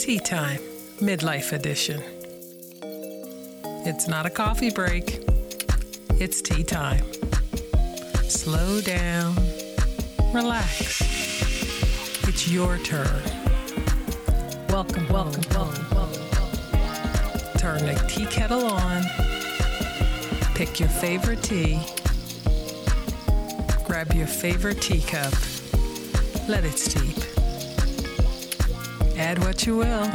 Tea Time, Midlife Edition. It's not a coffee break, it's tea time. Slow down, relax. It's your turn. Welcome, welcome, welcome, welcome. Turn the tea kettle on, pick your favorite tea, grab your favorite teacup, let it steep. Add what you will.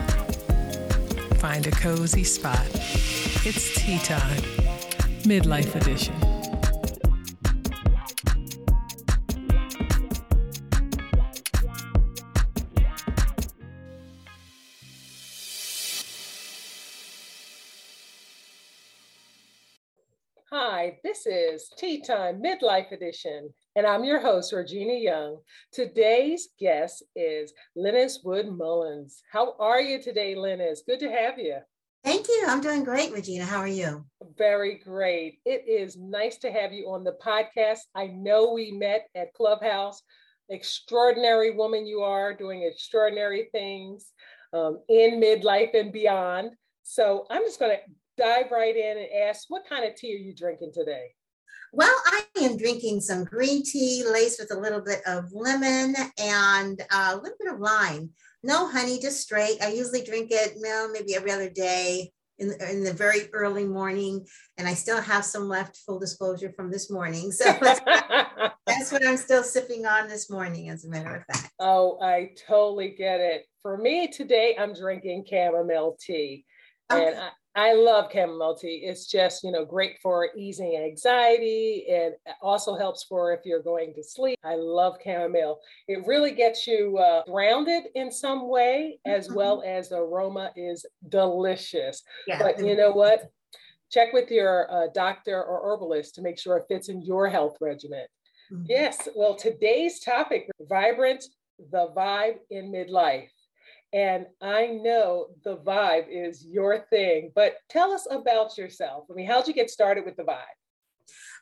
Find a cozy spot. It's tea time, midlife edition. This is Tea Time Midlife Edition, and I'm your host, Regina Young. Today's guest is Lynnis Wood Mullins. How are you today, Lynnis? Good to have you. Thank you. I'm doing great, Regina. How are you? Very great. It is nice to have you on the podcast. I know we met at Clubhouse. Extraordinary woman you are, doing extraordinary things um, in midlife and beyond. So I'm just going to dive right in and ask what kind of tea are you drinking today? Well, I am drinking some green tea laced with a little bit of lemon and uh, a little bit of lime. No honey, just straight. I usually drink it, you know, maybe every other day in, in the very early morning. And I still have some left, full disclosure, from this morning. So that's, that's what I'm still sipping on this morning, as a matter of fact. Oh, I totally get it. For me today, I'm drinking chamomile tea. Okay. And I, I love chamomile tea. It's just, you know, great for easing anxiety. and also helps for if you're going to sleep. I love chamomile. It really gets you uh, grounded in some way, as mm-hmm. well as the aroma is delicious. Yeah. But you know what? Check with your uh, doctor or herbalist to make sure it fits in your health regimen. Mm-hmm. Yes. Well, today's topic, vibrant, the vibe in midlife. And I know the vibe is your thing, but tell us about yourself. I mean, how'd you get started with the vibe?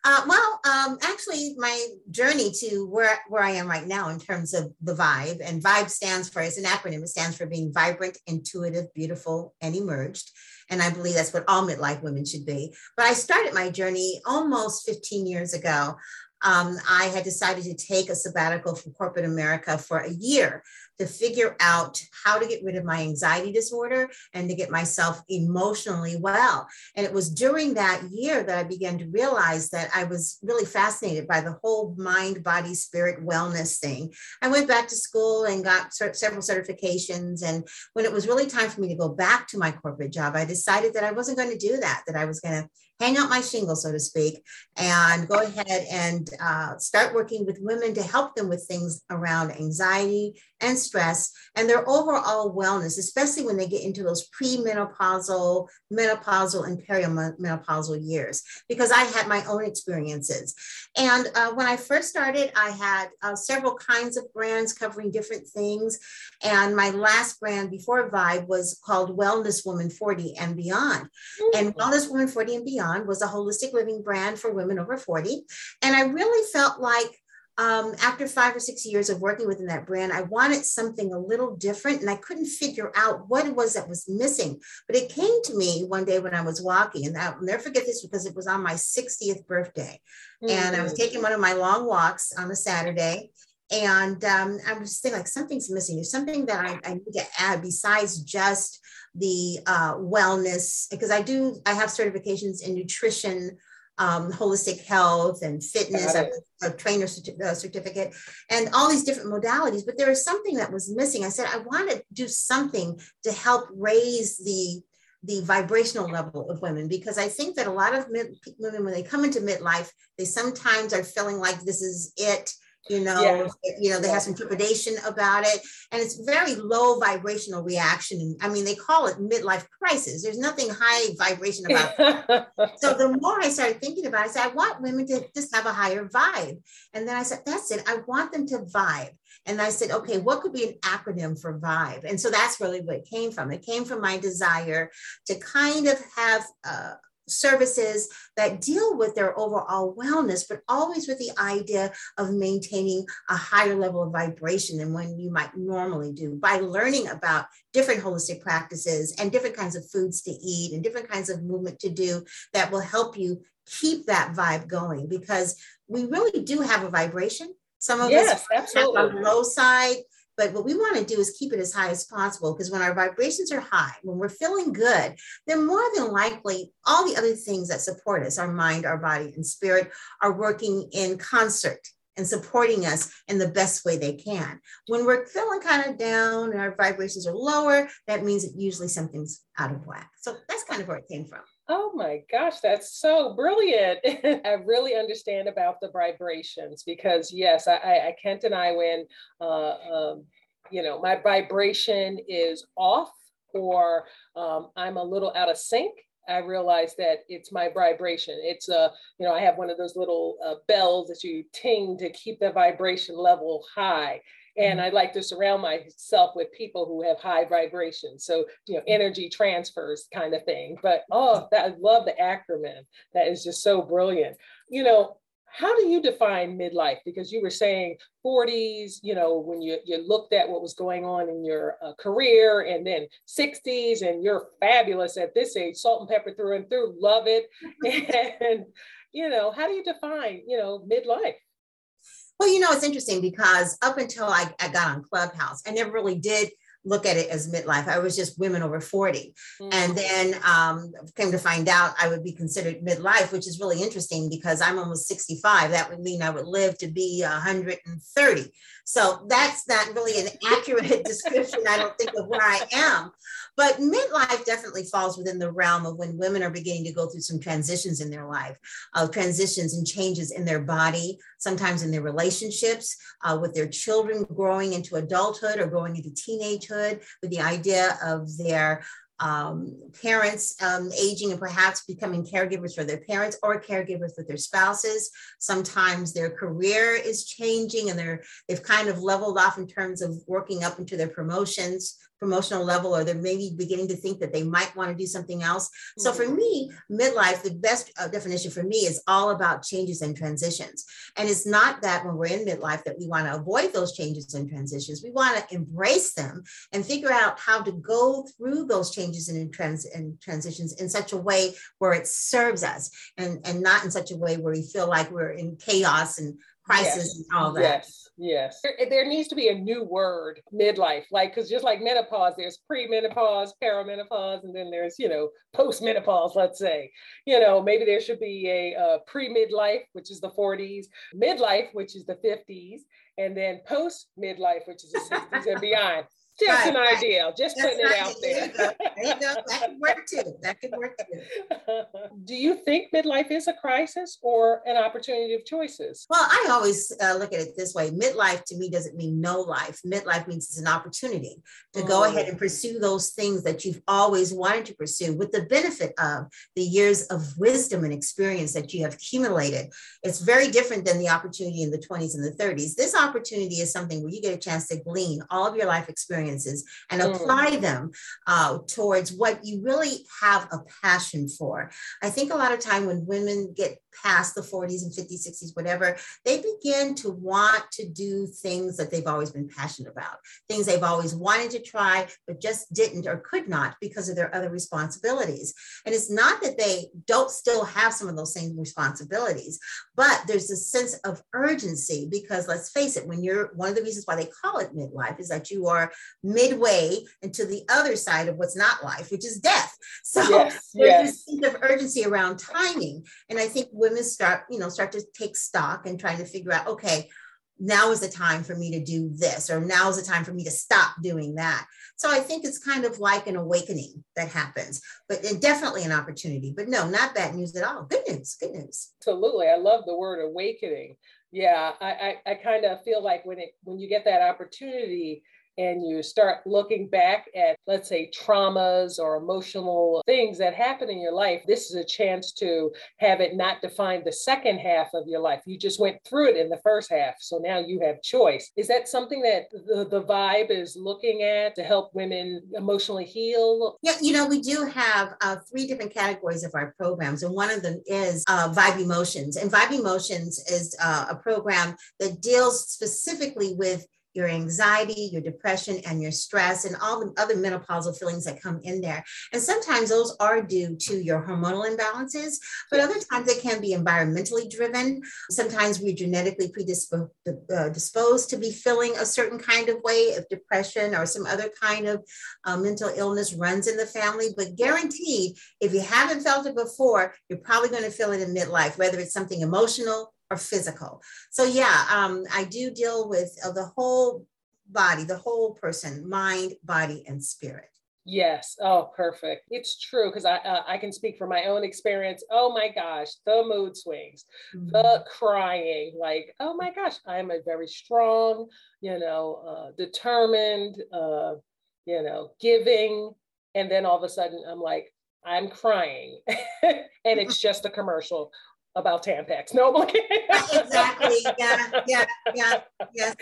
Uh, well, um, actually, my journey to where, where I am right now in terms of the vibe, and vibe stands for, it's an acronym, it stands for being vibrant, intuitive, beautiful, and emerged. And I believe that's what all midlife women should be. But I started my journey almost 15 years ago. Um, I had decided to take a sabbatical from corporate America for a year to figure out how to get rid of my anxiety disorder and to get myself emotionally well. And it was during that year that I began to realize that I was really fascinated by the whole mind, body, spirit wellness thing. I went back to school and got several certifications. And when it was really time for me to go back to my corporate job, I decided that I wasn't going to do that, that I was going to hang out my shingle, so to speak, and go ahead and uh, start working with women to help them with things around anxiety and stress and their overall wellness, especially when they get into those premenopausal, menopausal, and perimenopausal years, because I had my own experiences. And uh, when I first started, I had uh, several kinds of brands covering different things. And my last brand before Vibe was called Wellness Woman 40 and Beyond. Mm-hmm. And Wellness Woman 40 and Beyond was a holistic living brand for women over 40. And I really felt like um, after five or six years of working within that brand, I wanted something a little different and I couldn't figure out what it was that was missing. But it came to me one day when I was walking, and I'll never forget this because it was on my 60th birthday. Mm-hmm. And I was mm. taking one of my long walks on a Saturday. And um, I was thinking, like, something's missing. There's something that I, I need to add besides just the uh, wellness, because I do, I have certifications in nutrition um, holistic health and fitness, a, a, trainer certi- a certificate, and all these different modalities. But there was something that was missing. I said, I want to do something to help raise the the vibrational level of women because I think that a lot of mid- women, when they come into midlife, they sometimes are feeling like this is it you know yeah. you know they have some trepidation about it. And it's very low vibrational reaction. I mean they call it midlife crisis. There's nothing high vibration about it so the more i started thinking about it i said i want women to just have a higher vibe. And then i said that's it. I want them to vibe. And I said, okay, what could be an acronym for Vibe? And so that's really what it came from. It came from my desire to kind of have uh, services that deal with their overall wellness, but always with the idea of maintaining a higher level of vibration than when you might normally do by learning about different holistic practices and different kinds of foods to eat and different kinds of movement to do that will help you keep that vibe going because we really do have a vibration. Some of yes, us absolutely. on the low side, but what we want to do is keep it as high as possible because when our vibrations are high, when we're feeling good, then more than likely all the other things that support us, our mind, our body, and spirit, are working in concert and supporting us in the best way they can. When we're feeling kind of down and our vibrations are lower, that means that usually something's out of whack. So that's kind of where it came from. Oh my gosh, that's so brilliant. I really understand about the vibrations because, yes, I, I can't deny when, uh, um, you know, my vibration is off or um, I'm a little out of sync. I realize that it's my vibration. It's a, uh, you know, I have one of those little uh, bells that you ting to keep the vibration level high and mm-hmm. I like to surround myself with people who have high vibrations. So, you know, energy transfers kind of thing. But oh, that, I love the acronym. That is just so brilliant. You know, how do you define midlife? Because you were saying 40s, you know, when you, you looked at what was going on in your uh, career, and then 60s, and you're fabulous at this age, salt and pepper through and through, love it. and, you know, how do you define, you know, midlife? Well, you know, it's interesting because up until I, I got on Clubhouse, I never really did look at it as midlife. I was just women over 40. Mm. And then um, came to find out I would be considered midlife, which is really interesting because I'm almost 65. That would mean I would live to be 130. So that's not really an accurate description, I don't think, of where I am. But midlife definitely falls within the realm of when women are beginning to go through some transitions in their life, uh, transitions and changes in their body, sometimes in their relationships, uh, with their children growing into adulthood or growing into teenagehood, with the idea of their um, parents um, aging and perhaps becoming caregivers for their parents or caregivers with their spouses. Sometimes their career is changing and they're they've kind of leveled off in terms of working up into their promotions promotional level or they're maybe beginning to think that they might want to do something else. Mm-hmm. So for mm-hmm. me, midlife, the best uh, definition for me is all about changes and transitions. And it's not that when we're in midlife that we want to avoid those changes and transitions. We want to embrace them and figure out how to go through those changes and, trans- and transitions in such a way where it serves us and, and not in such a way where we feel like we're in chaos and crisis yes. and all that. Yes. Yes. There, there, needs to be a new word, midlife, like, because just like menopause, there's pre-menopause, perimenopause, and then there's, you know, post-menopause, let's say. You know, maybe there should be a uh, pre-midlife, which is the 40s, midlife, which is the 50s, and then post-midlife, which is the 60s and beyond. Just right, an idea, just That's putting it out there. there you. That can work too. That can work too. Do you think midlife is a crisis or an opportunity of choices? Well, I always uh, look at it this way midlife to me doesn't mean no life. Midlife means it's an opportunity to mm. go ahead and pursue those things that you've always wanted to pursue with the benefit of the years of wisdom and experience that you have accumulated. It's very different than the opportunity in the 20s and the 30s. This opportunity is something where you get a chance to glean all of your life experience experiences and mm. apply them uh, towards what you really have a passion for. I think a lot of time when women get past the 40s and 50s, 60s, whatever, they begin to want to do things that they've always been passionate about, things they've always wanted to try, but just didn't or could not because of their other responsibilities. And it's not that they don't still have some of those same responsibilities, but there's a sense of urgency because let's face it, when you're one of the reasons why they call it midlife is that you are midway into the other side of what's not life, which is death. So yes, there's yes. this sense of urgency around timing. And I think women start, you know, start to take stock and trying to figure out, okay, now is the time for me to do this, or now is the time for me to stop doing that. So I think it's kind of like an awakening that happens, but definitely an opportunity. But no, not bad news at all. Good news. Good news. Absolutely. I love the word awakening. Yeah, I, I, I kind of feel like when it when you get that opportunity, and you start looking back at, let's say, traumas or emotional things that happen in your life, this is a chance to have it not define the second half of your life. You just went through it in the first half. So now you have choice. Is that something that the, the vibe is looking at to help women emotionally heal? Yeah, you know, we do have uh, three different categories of our programs, and one of them is uh, Vibe Emotions. And Vibe Emotions is uh, a program that deals specifically with your anxiety, your depression, and your stress, and all the other menopausal feelings that come in there. And sometimes those are due to your hormonal imbalances, but other times it can be environmentally driven. Sometimes we're genetically predisposed uh, to be feeling a certain kind of way if depression or some other kind of uh, mental illness runs in the family. But guaranteed, if you haven't felt it before, you're probably going to feel it in midlife, whether it's something emotional or physical. So yeah, um, I do deal with uh, the whole body, the whole person, mind, body, and spirit. Yes. Oh, perfect. It's true because I uh, I can speak from my own experience. Oh my gosh, the mood swings, mm-hmm. the crying. Like, oh my gosh, I'm a very strong, you know, uh, determined, uh, you know, giving, and then all of a sudden I'm like, I'm crying, and it's just a commercial about Tampax. No, I'm exactly. Yeah, yeah, yeah, yes.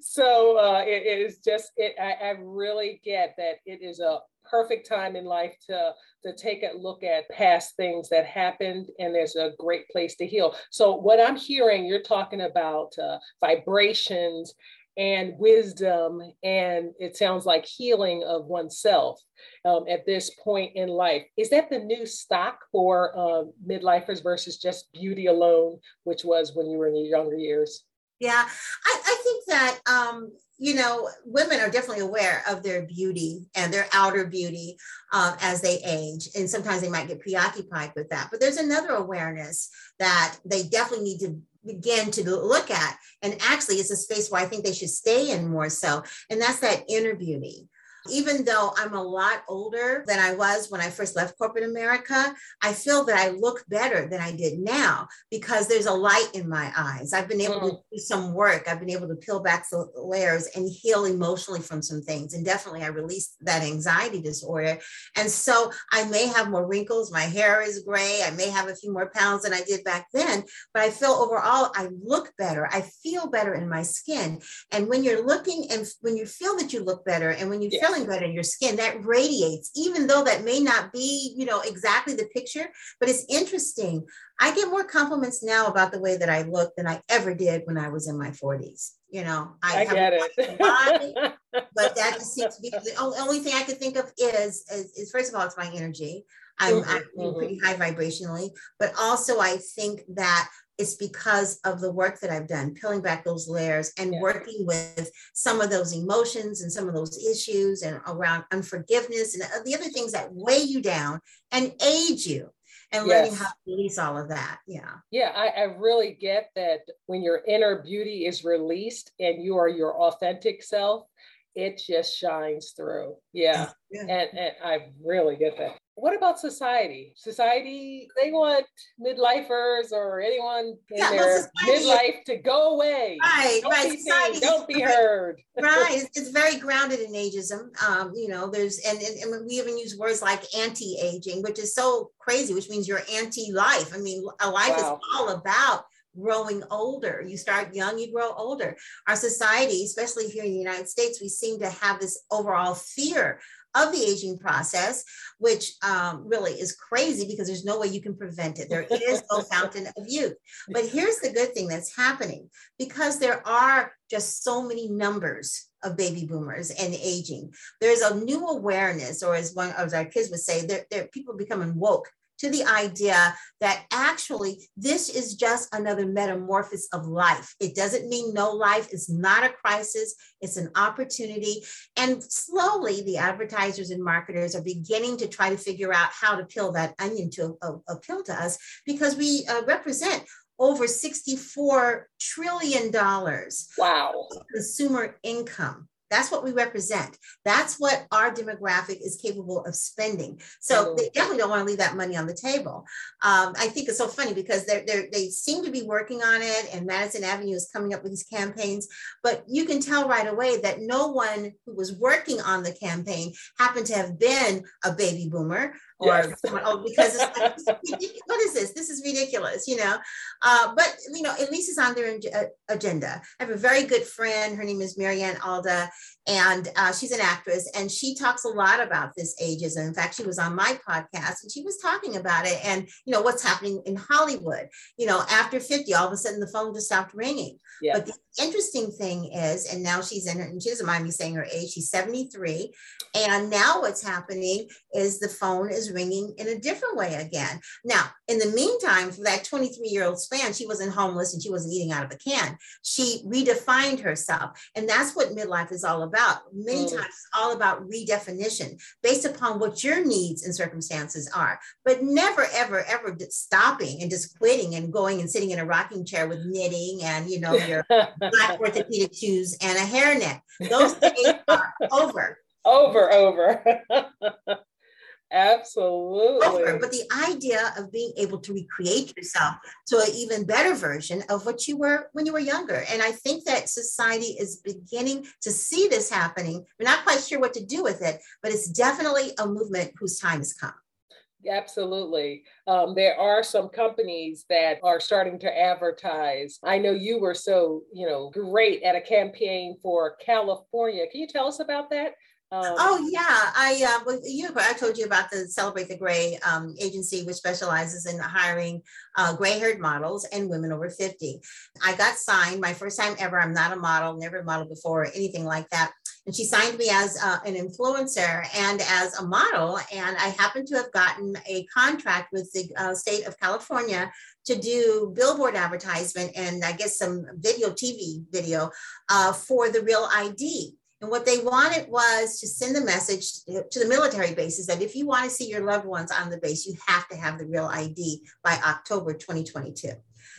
so uh, it, it is just. It. I, I really get that it is a perfect time in life to to take a look at past things that happened and there's a great place to heal so what i'm hearing you're talking about uh, vibrations and wisdom and it sounds like healing of oneself um, at this point in life. Is that the new stock for uh, midlifers versus just beauty alone which was when you were in your younger years? Yeah i, I think that um, you know women are definitely aware of their beauty and their outer beauty uh, as they age and sometimes they might get preoccupied with that. But there's another awareness that they definitely need to begin to look at. And actually, it's a space where I think they should stay in more so. And that's that inner beauty. Even though I'm a lot older than I was when I first left corporate America, I feel that I look better than I did now because there's a light in my eyes. I've been able mm. to do some work. I've been able to peel back the layers and heal emotionally from some things. And definitely, I released that anxiety disorder. And so I may have more wrinkles. My hair is gray. I may have a few more pounds than I did back then. But I feel overall, I look better. I feel better in my skin. And when you're looking and when you feel that you look better and when you feel feeling good in your skin that radiates even though that may not be you know exactly the picture but it's interesting. I get more compliments now about the way that i look than i ever did when i was in my 40s you know? I, I get it. body, but that just seems to be the only, thing i could think of is, is, is first of all it's my energy. I'm, mm-hmm. I'm pretty high vibrationally but also i think that it's because of the work that I've done, peeling back those layers and yeah. working with some of those emotions and some of those issues and around unforgiveness and uh, the other things that weigh you down and age you and yes. learning how to release all of that. Yeah. Yeah, I, I, really get that when your inner beauty is released and you are your authentic self, it just shines through. Yeah. yeah. And, and I really get that what about society? Society, they want midlifers or anyone in yeah, their midlife to go away. Right, don't right. Be seen, don't be heard. right. It's, very grounded in ageism. Um, you know, there's and, and, and we even use words like anti-aging, which is so crazy, which means you're anti-life. I mean, a life wow. is all about growing older. You start young, you grow older. Our society, especially here in the United States, we seem to have this overall fear of the aging process, which um, really is crazy because there's no way you can prevent it. There is no fountain of youth. But here's the good thing that's happening because there are just so many numbers of baby boomers and aging. There's a new awareness, or as one of our kids would say, there, there people becoming woke to the idea that actually this is just another metamorphosis of life. It doesn't mean no life. It's not a crisis, it's an opportunity. And slowly, the advertisers and marketers are beginning to try to figure out how to peel that onion to uh, appeal to us because we uh, represent over $64 trillion wow consumer income That's what we represent. That's what our demographic is capable of spending. So they definitely don't want to leave that money on the table. Um, I think it's so funny because they're, they're, they seem to be working on it, and Madison Avenue is coming up with these campaigns. But you can tell right away that no one who was working on the campaign happened to have been a baby boomer or yes. oh, because it's like, what is this? This is ridiculous, you know. Uh, but you know, at least it's on their uh, agenda. I have a very good friend. Her name is Marianne Alda, and uh, she's an actress, and she talks a lot about this ageism. In fact, she was on my podcast, and she was talking about it, and you know what's happening in Hollywood. You know, after fifty, all of a sudden the phone just stopped ringing. Yeah. But the interesting thing is, and now she's in, it, and she doesn't mind me saying her age. She's seventy three, and now what's happening is the phone is ringing in a different way again. Now, in the meantime, for that 23 year old span, she wasn't homeless and she wasn't eating out of a can. She redefined herself. And that's what midlife is all about. Many mm. times, it's all about redefinition based upon what your needs and circumstances are, but never, ever, ever stopping and just quitting and going and sitting in a rocking chair with knitting and, you know, your black orthopedic shoes and a hairnet. Those days are over. Over, over. Absolutely. Over. But the idea of being able to recreate yourself to an even better version of what you were when you were younger. And I think that society is beginning to see this happening. We're not quite sure what to do with it, but it's definitely a movement whose time has come. Absolutely. Um, there are some companies that are starting to advertise. I know you were so, you know, great at a campaign for California. Can you tell us about that? Um, oh yeah, I uh, you I told you about the Celebrate the Gray um, agency, which specializes in hiring uh, gray-haired models and women over fifty. I got signed my first time ever. I'm not a model, never modeled before, or anything like that. And she signed me as uh, an influencer and as a model. And I happened to have gotten a contract with the uh, state of California to do billboard advertisement and I guess some video, TV video uh, for the Real ID. And what they wanted was to send the message to the military bases that if you want to see your loved ones on the base, you have to have the real ID by October 2022.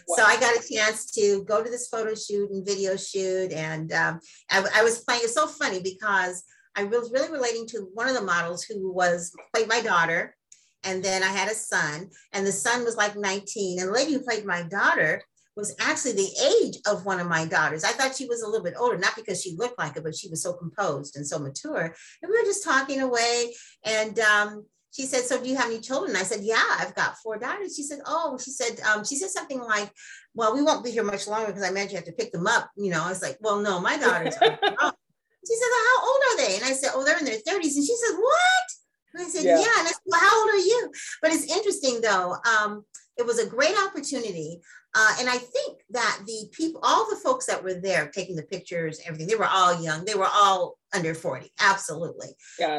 Wow. So I got a chance to go to this photo shoot and video shoot. And um, I, I, was playing, it's so funny because I was really relating to one of the models who was played my daughter. And then I had a son, and the son was like 19. And the lady who played my daughter was actually the age of one of my daughters. I thought she was a little bit older, not because she looked like it, but she was so composed and so mature. And we were just talking away. And um, she said, "So do you have any children?" I said, "Yeah, I've got four daughters." She said, "Oh," she said, um, she said something like, "Well, we won't be here much longer because I imagine you have to pick them up." You know, I was like, "Well, no, my daughters are." she said, well, "How old are they?" And I said, "Oh, they're in their 30s." And she said, "What?" And I said, "Yeah." yeah. And I said, "Well, how old are you?" But it's interesting though. Um, it was a great opportunity. Uh, and I think that the people, all the folks that were there taking the pictures, everything, they were all young. They were all under 40, absolutely.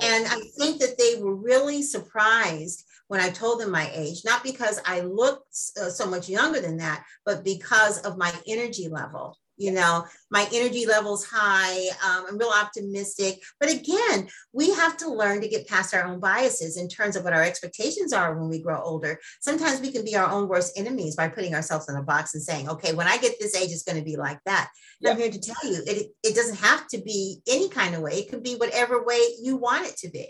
And I think that they were really surprised when I told them my age, not because I looked uh, so much younger than that, but because of my energy level you know my energy levels high um, i'm real optimistic. But again we have to learn to get past our own biases in terms of what our expectations are when we grow older. Sometimes we can be our own worst enemies by putting ourselves in a box and saying okay when i get this age it's going to be like that. I'm here to tell you it, it doesn't have to be any kind of way. It could be whatever way you want it to be.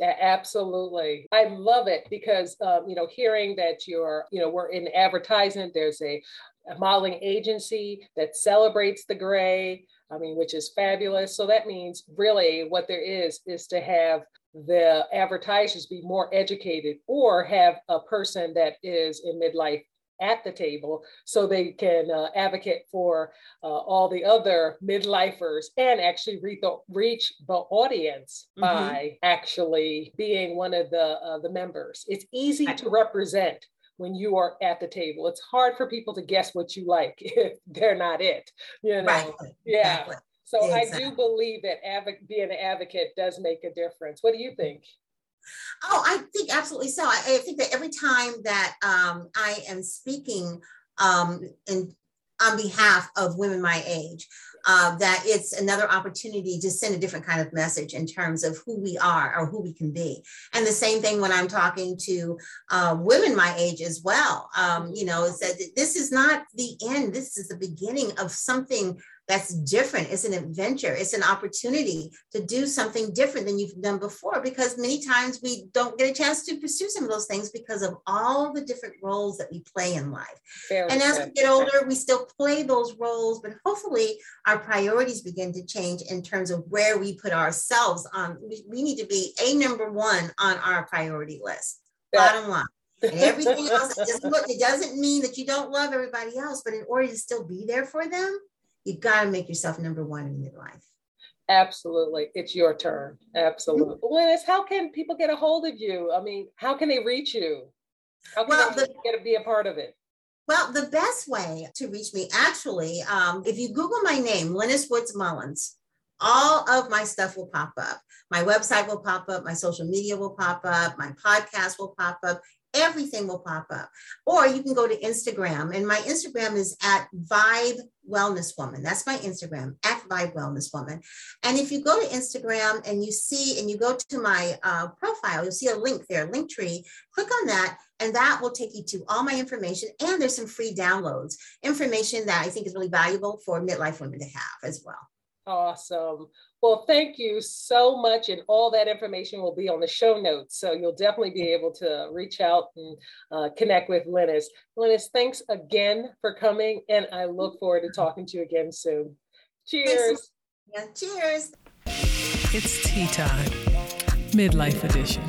Yeah, absolutely. I love it because, um, you know, hearing that you're, you know, we're in advertising, there's a, a modeling agency that celebrates the gray, I mean, which is fabulous. So that means really what there is is to have the advertisers be more educated or have a person that is in midlife at the table so they can uh, advocate for uh, all the other midlifers and actually reach the, reach the audience mm-hmm. by actually being one of the uh, the members. It's easy to represent when you are at the table. It's hard for people to guess what you like if they're not it. You know, right. yeah. Exactly. So exactly. I do believe that adv- being an advocate does make a difference. What do you think? Oh, I think absolutely so. I, I think that every time that um, I am speaking um, in, on behalf of women my age, uh, that it's another opportunity to send a different kind of message in terms of who we are or who we can be. And the same thing when I'm talking to uh, women my age as well. Um, you know, is that this is not the end, this is the beginning of something that's different. It's an adventure. It's an opportunity to do something different than you've done before because many times we don't get a chance to pursue some of those things because of all the different roles that we play in life. Very and as good. we get older, we still play those roles, but hopefully our priorities begin to change in terms of where we put ourselves on. We, we need to be a number one on our priority list. Bottom line. And everything else, it doesn't, look, it doesn't mean that you don't love everybody else, but in order to still be there for them, you got to make yourself number one in midlife. Absolutely. It's your turn. Absolutely. Mm-hmm. Liz, how can people get a hold of you? I mean, how can they reach you? How can well, they the, get to be a part of it? Well, the best way to reach me, actually, um, if you Google my name, Lynnis Woods Mullins, all of my stuff will pop up. My website will pop up, my social media will pop up, my podcast will pop up, everything will pop up. Or you can go to Instagram, and my Instagram is at Vibe Wellness Woman. That's my Instagram at Vibe Wellness Woman. And if you go to Instagram and you see, and you go to my uh, profile, you'll see a link there, link tree. Click on that, and that will take you to all my information. And there's some free downloads, information that I think is really valuable for midlife women to have as well. Awesome. Well, thank you so much. And all that information will be on the show notes. So you'll definitely be able to reach out and uh, connect with Lynnis. Lynnis, thanks again for coming. And I look forward to talking to you again soon. Cheers. Yeah, cheers. It's tea time, midlife edition.